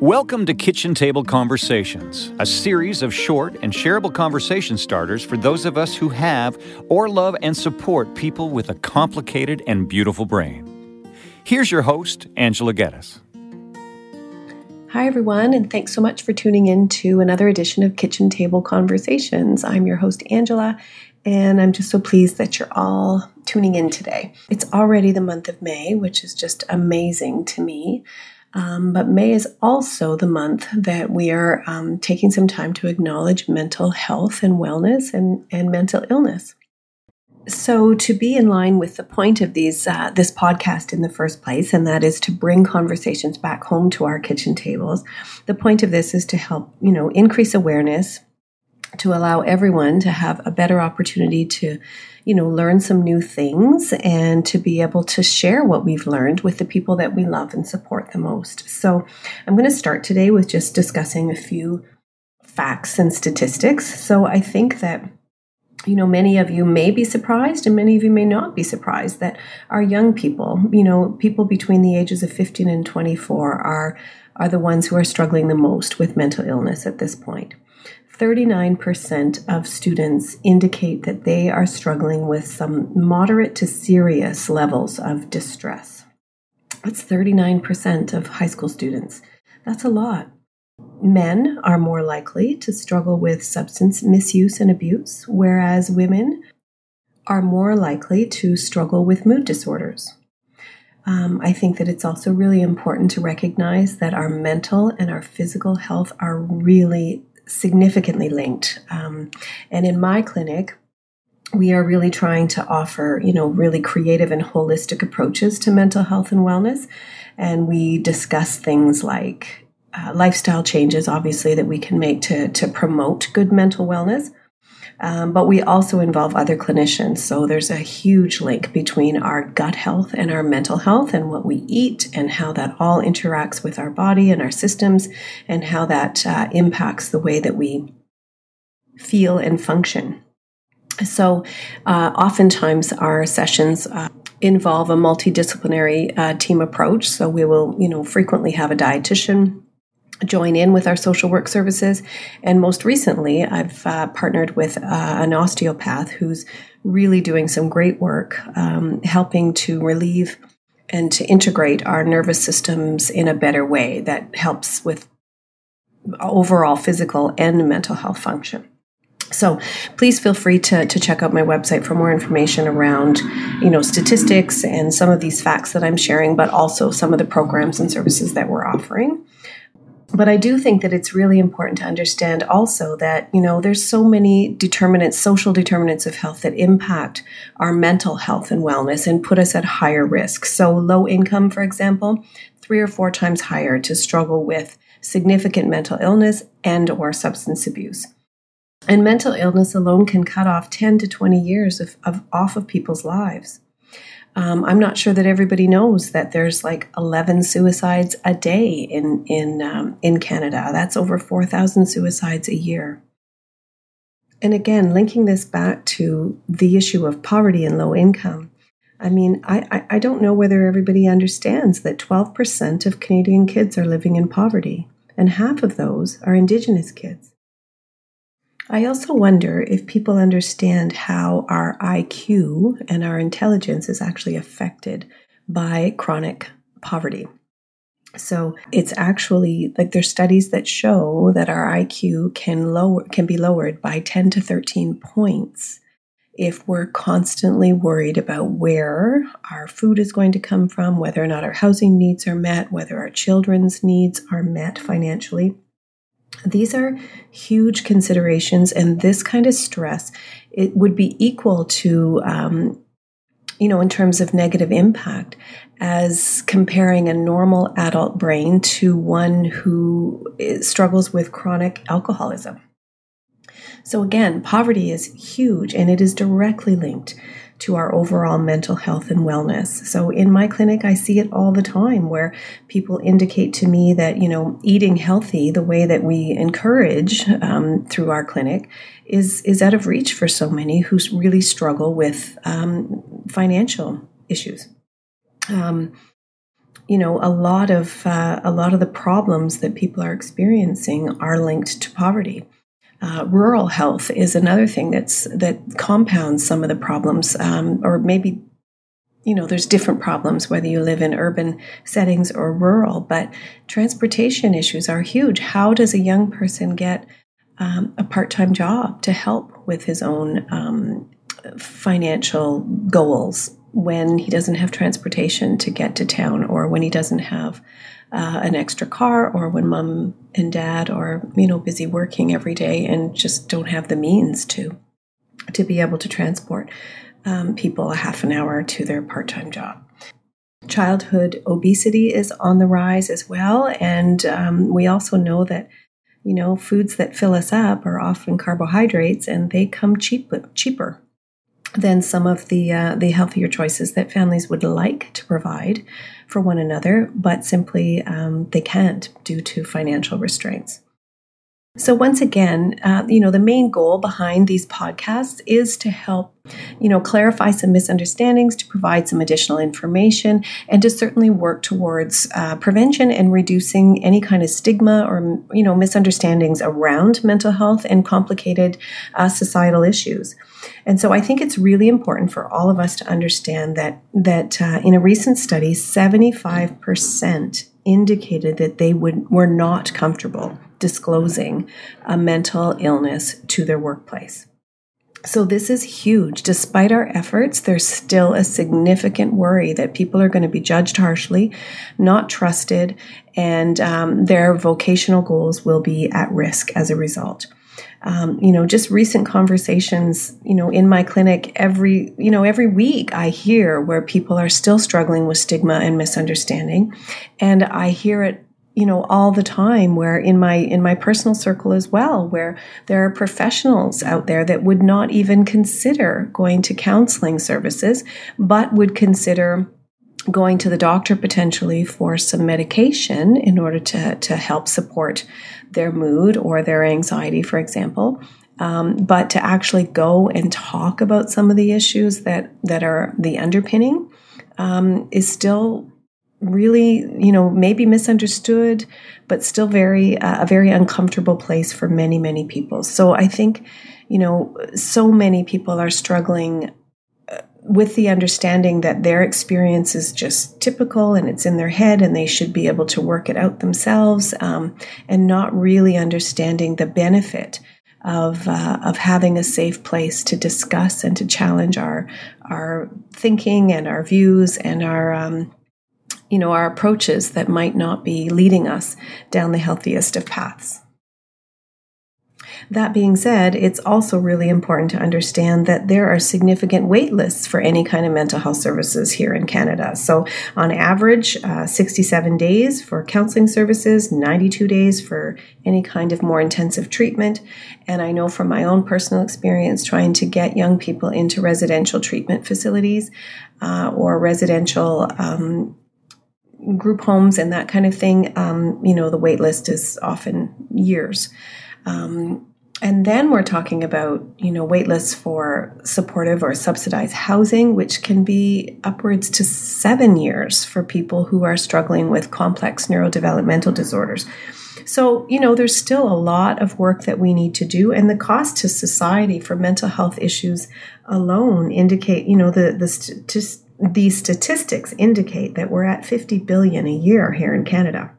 Welcome to Kitchen Table Conversations, a series of short and shareable conversation starters for those of us who have or love and support people with a complicated and beautiful brain. Here's your host, Angela Geddes. Hi, everyone, and thanks so much for tuning in to another edition of Kitchen Table Conversations. I'm your host, Angela, and I'm just so pleased that you're all tuning in today. It's already the month of May, which is just amazing to me. Um, but May is also the month that we are um, taking some time to acknowledge mental health and wellness and, and mental illness. So, to be in line with the point of these uh, this podcast in the first place, and that is to bring conversations back home to our kitchen tables. The point of this is to help you know increase awareness, to allow everyone to have a better opportunity to you know, learn some new things and to be able to share what we've learned with the people that we love and support the most. So, I'm going to start today with just discussing a few facts and statistics. So, I think that you know, many of you may be surprised and many of you may not be surprised that our young people, you know, people between the ages of 15 and 24 are are the ones who are struggling the most with mental illness at this point. 39% of students indicate that they are struggling with some moderate to serious levels of distress. That's 39% of high school students. That's a lot. Men are more likely to struggle with substance misuse and abuse, whereas women are more likely to struggle with mood disorders. Um, I think that it's also really important to recognize that our mental and our physical health are really significantly linked. Um, and in my clinic, we are really trying to offer, you know, really creative and holistic approaches to mental health and wellness. And we discuss things like uh, lifestyle changes, obviously, that we can make to, to promote good mental wellness. Um, but we also involve other clinicians. So there's a huge link between our gut health and our mental health and what we eat and how that all interacts with our body and our systems and how that uh, impacts the way that we feel and function. So uh, oftentimes our sessions uh, involve a multidisciplinary uh, team approach. So we will, you know, frequently have a dietitian join in with our social work services. And most recently, I've uh, partnered with uh, an osteopath who's really doing some great work um, helping to relieve and to integrate our nervous systems in a better way that helps with overall physical and mental health function. So please feel free to, to check out my website for more information around, you know, statistics and some of these facts that I'm sharing, but also some of the programs and services that we're offering but I do think that it's really important to understand also that, you know, there's so many determinants, social determinants of health that impact our mental health and wellness and put us at higher risk. So low income, for example, three or four times higher to struggle with significant mental illness and or substance abuse. And mental illness alone can cut off 10 to 20 years of, of off of people's lives. Um, I'm not sure that everybody knows that there's like 11 suicides a day in in um, in Canada. That's over 4,000 suicides a year. And again, linking this back to the issue of poverty and low income. I mean, I, I, I don't know whether everybody understands that 12% of Canadian kids are living in poverty, and half of those are Indigenous kids. I also wonder if people understand how our IQ and our intelligence is actually affected by chronic poverty. So it's actually like there's studies that show that our IQ can lower can be lowered by 10 to 13 points if we're constantly worried about where our food is going to come from, whether or not our housing needs are met, whether our children's needs are met financially. These are huge considerations, and this kind of stress it would be equal to, um, you know, in terms of negative impact, as comparing a normal adult brain to one who struggles with chronic alcoholism. So again, poverty is huge, and it is directly linked to our overall mental health and wellness. So in my clinic, I see it all the time where people indicate to me that, you know, eating healthy, the way that we encourage um, through our clinic, is, is out of reach for so many who really struggle with um, financial issues. Um, you know, a lot of uh, a lot of the problems that people are experiencing are linked to poverty. Uh, rural health is another thing that's that compounds some of the problems, um, or maybe you know there's different problems whether you live in urban settings or rural. But transportation issues are huge. How does a young person get um, a part-time job to help with his own um, financial goals when he doesn't have transportation to get to town or when he doesn't have uh, an extra car or when mom and dad are you know busy working every day and just don't have the means to to be able to transport um, people a half an hour to their part-time job. Childhood obesity is on the rise as well and um, we also know that you know foods that fill us up are often carbohydrates and they come cheap, cheaper than some of the uh, the healthier choices that families would like to provide for one another, but simply um, they can't due to financial restraints. So once again, uh, you know, the main goal behind these podcasts is to help, you know, clarify some misunderstandings, to provide some additional information, and to certainly work towards uh, prevention and reducing any kind of stigma or, you know, misunderstandings around mental health and complicated uh, societal issues. And so I think it's really important for all of us to understand that that uh, in a recent study, 75% indicated that they would were not comfortable disclosing a mental illness to their workplace. So, this is huge. Despite our efforts, there's still a significant worry that people are going to be judged harshly, not trusted, and um, their vocational goals will be at risk as a result. Um, you know, just recent conversations, you know, in my clinic every, you know, every week I hear where people are still struggling with stigma and misunderstanding. And I hear it you know all the time where in my in my personal circle as well where there are professionals out there that would not even consider going to counseling services but would consider going to the doctor potentially for some medication in order to to help support their mood or their anxiety for example um, but to actually go and talk about some of the issues that that are the underpinning um, is still really, you know, maybe misunderstood, but still very uh, a very uncomfortable place for many many people. So I think, you know, so many people are struggling with the understanding that their experience is just typical and it's in their head and they should be able to work it out themselves um, and not really understanding the benefit of, uh, of having a safe place to discuss and to challenge our, our thinking and our views and our, um, you know, our approaches that might not be leading us down the healthiest of paths. That being said, it's also really important to understand that there are significant wait lists for any kind of mental health services here in Canada. So, on average, uh, 67 days for counseling services, 92 days for any kind of more intensive treatment. And I know from my own personal experience trying to get young people into residential treatment facilities uh, or residential um, group homes and that kind of thing, um, you know, the wait list is often years. Um, and then we're talking about, you know, waitlists for supportive or subsidized housing, which can be upwards to seven years for people who are struggling with complex neurodevelopmental disorders. So, you know, there's still a lot of work that we need to do, and the cost to society for mental health issues alone indicate, you know, the the st- these statistics indicate that we're at 50 billion a year here in Canada.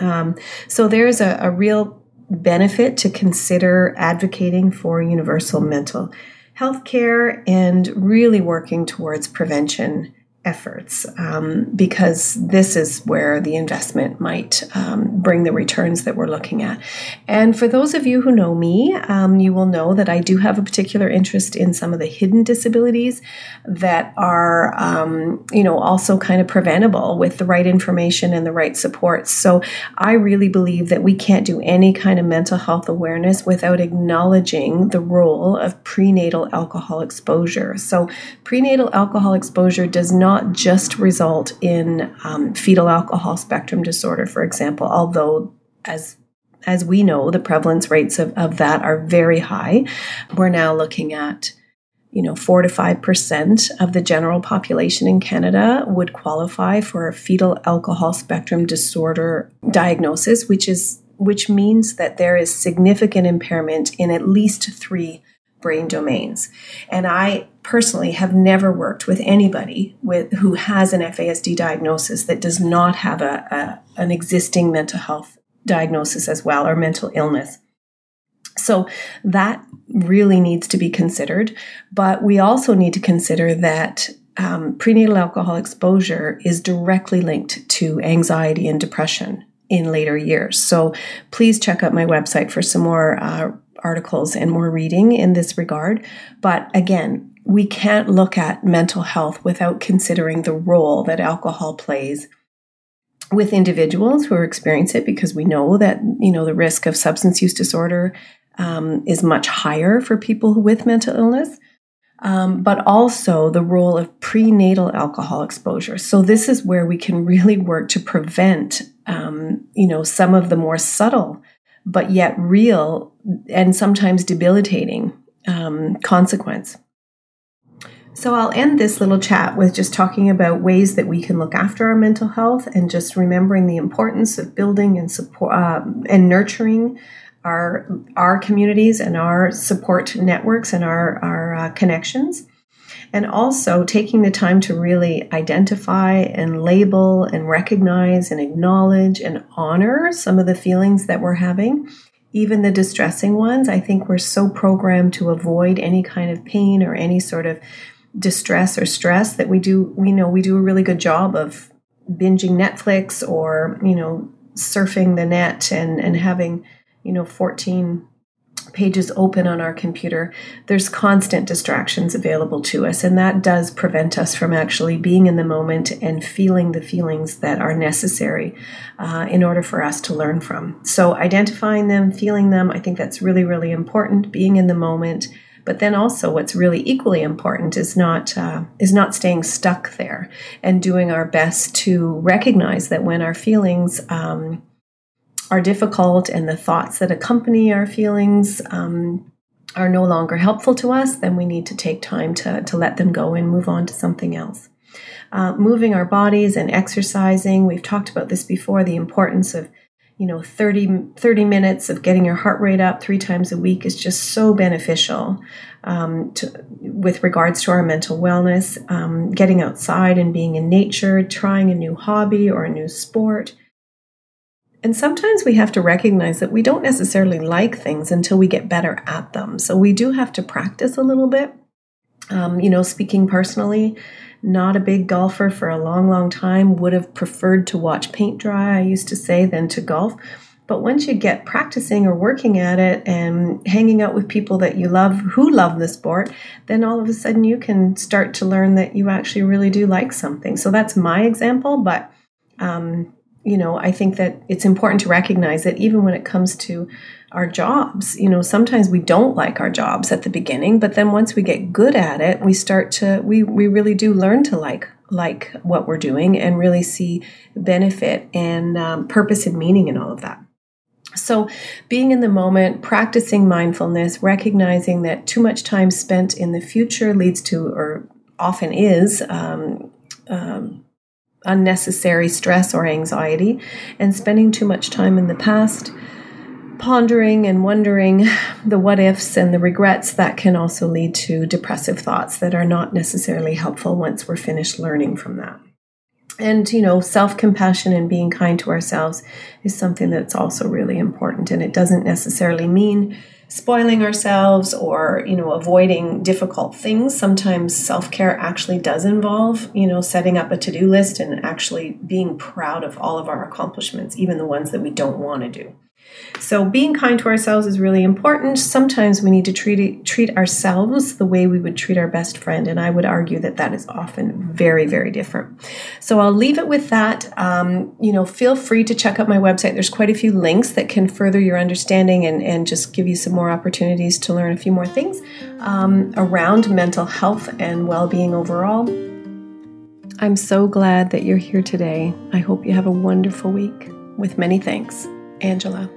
Um, so there's a, a real benefit to consider advocating for universal mental health care and really working towards prevention efforts um, because this is where the investment might um, bring the returns that we're looking at. And for those of you who know me, um, you will know that I do have a particular interest in some of the hidden disabilities that are, um, you know, also kind of preventable with the right information and the right supports. So I really believe that we can't do any kind of mental health awareness without acknowledging the role of prenatal alcohol exposure. So prenatal alcohol exposure does not not just result in um, fetal alcohol spectrum disorder, for example, although as as we know, the prevalence rates of, of that are very high. We're now looking at you know, four to five percent of the general population in Canada would qualify for a fetal alcohol spectrum disorder diagnosis, which is which means that there is significant impairment in at least three brain domains. And I personally have never worked with anybody with who has an FASD diagnosis that does not have a, a an existing mental health diagnosis as well or mental illness. So that really needs to be considered. But we also need to consider that um, prenatal alcohol exposure is directly linked to anxiety and depression in later years. So please check out my website for some more uh, articles and more reading in this regard. But again, we can't look at mental health without considering the role that alcohol plays with individuals who are experience it because we know that you know the risk of substance use disorder um, is much higher for people with mental illness, um, but also the role of prenatal alcohol exposure. So this is where we can really work to prevent, um, you know, some of the more subtle, but yet real and sometimes debilitating um, consequence. So I'll end this little chat with just talking about ways that we can look after our mental health and just remembering the importance of building and support uh, and nurturing our our communities and our support networks and our our uh, connections and also taking the time to really identify and label and recognize and acknowledge and honor some of the feelings that we're having even the distressing ones. I think we're so programmed to avoid any kind of pain or any sort of distress or stress that we do we know we do a really good job of binging netflix or you know surfing the net and and having you know 14 pages open on our computer there's constant distractions available to us and that does prevent us from actually being in the moment and feeling the feelings that are necessary uh, in order for us to learn from. So identifying them feeling them i think that's really really important being in the moment. But then also what's really equally important is not uh, is not staying stuck there and doing our best to recognize that when our feelings um, are difficult and the thoughts that accompany our feelings um, are no longer helpful to us, then we need to take time to, to let them go and move on to something else. Uh, moving our bodies and exercising, we've talked about this before the importance of you know 30, 30 minutes of getting your heart rate up three times a week is just so beneficial um, to, with regards to our mental wellness um, getting outside and being in nature trying a new hobby or a new sport and sometimes we have to recognize that we don't necessarily like things until we get better at them. So we do have to practice a little bit. Um, you know, speaking personally, not a big golfer for a long, long time, would have preferred to watch paint dry, I used to say, than to golf. But once you get practicing or working at it and hanging out with people that you love who love the sport, then all of a sudden you can start to learn that you actually really do like something. So that's my example, but um, you know, I think that it's important to recognize that even when it comes to our jobs, you know, sometimes we don't like our jobs at the beginning, but then once we get good at it, we start to we we really do learn to like like what we're doing and really see benefit and um, purpose and meaning in all of that. So, being in the moment, practicing mindfulness, recognizing that too much time spent in the future leads to, or often is, um, um, unnecessary stress or anxiety, and spending too much time in the past, pondering and wondering the what ifs and the regrets that can also lead to depressive thoughts that are not necessarily helpful once we're finished learning from that. And, you know, self compassion and being kind to ourselves is something that's also really important. And it doesn't necessarily mean spoiling ourselves or you know avoiding difficult things sometimes self-care actually does involve you know setting up a to-do list and actually being proud of all of our accomplishments even the ones that we don't want to do so being kind to ourselves is really important. Sometimes we need to treat treat ourselves the way we would treat our best friend, and I would argue that that is often very very different. So I'll leave it with that. Um, you know, feel free to check out my website. There's quite a few links that can further your understanding and and just give you some more opportunities to learn a few more things um, around mental health and well being overall. I'm so glad that you're here today. I hope you have a wonderful week. With many thanks, Angela.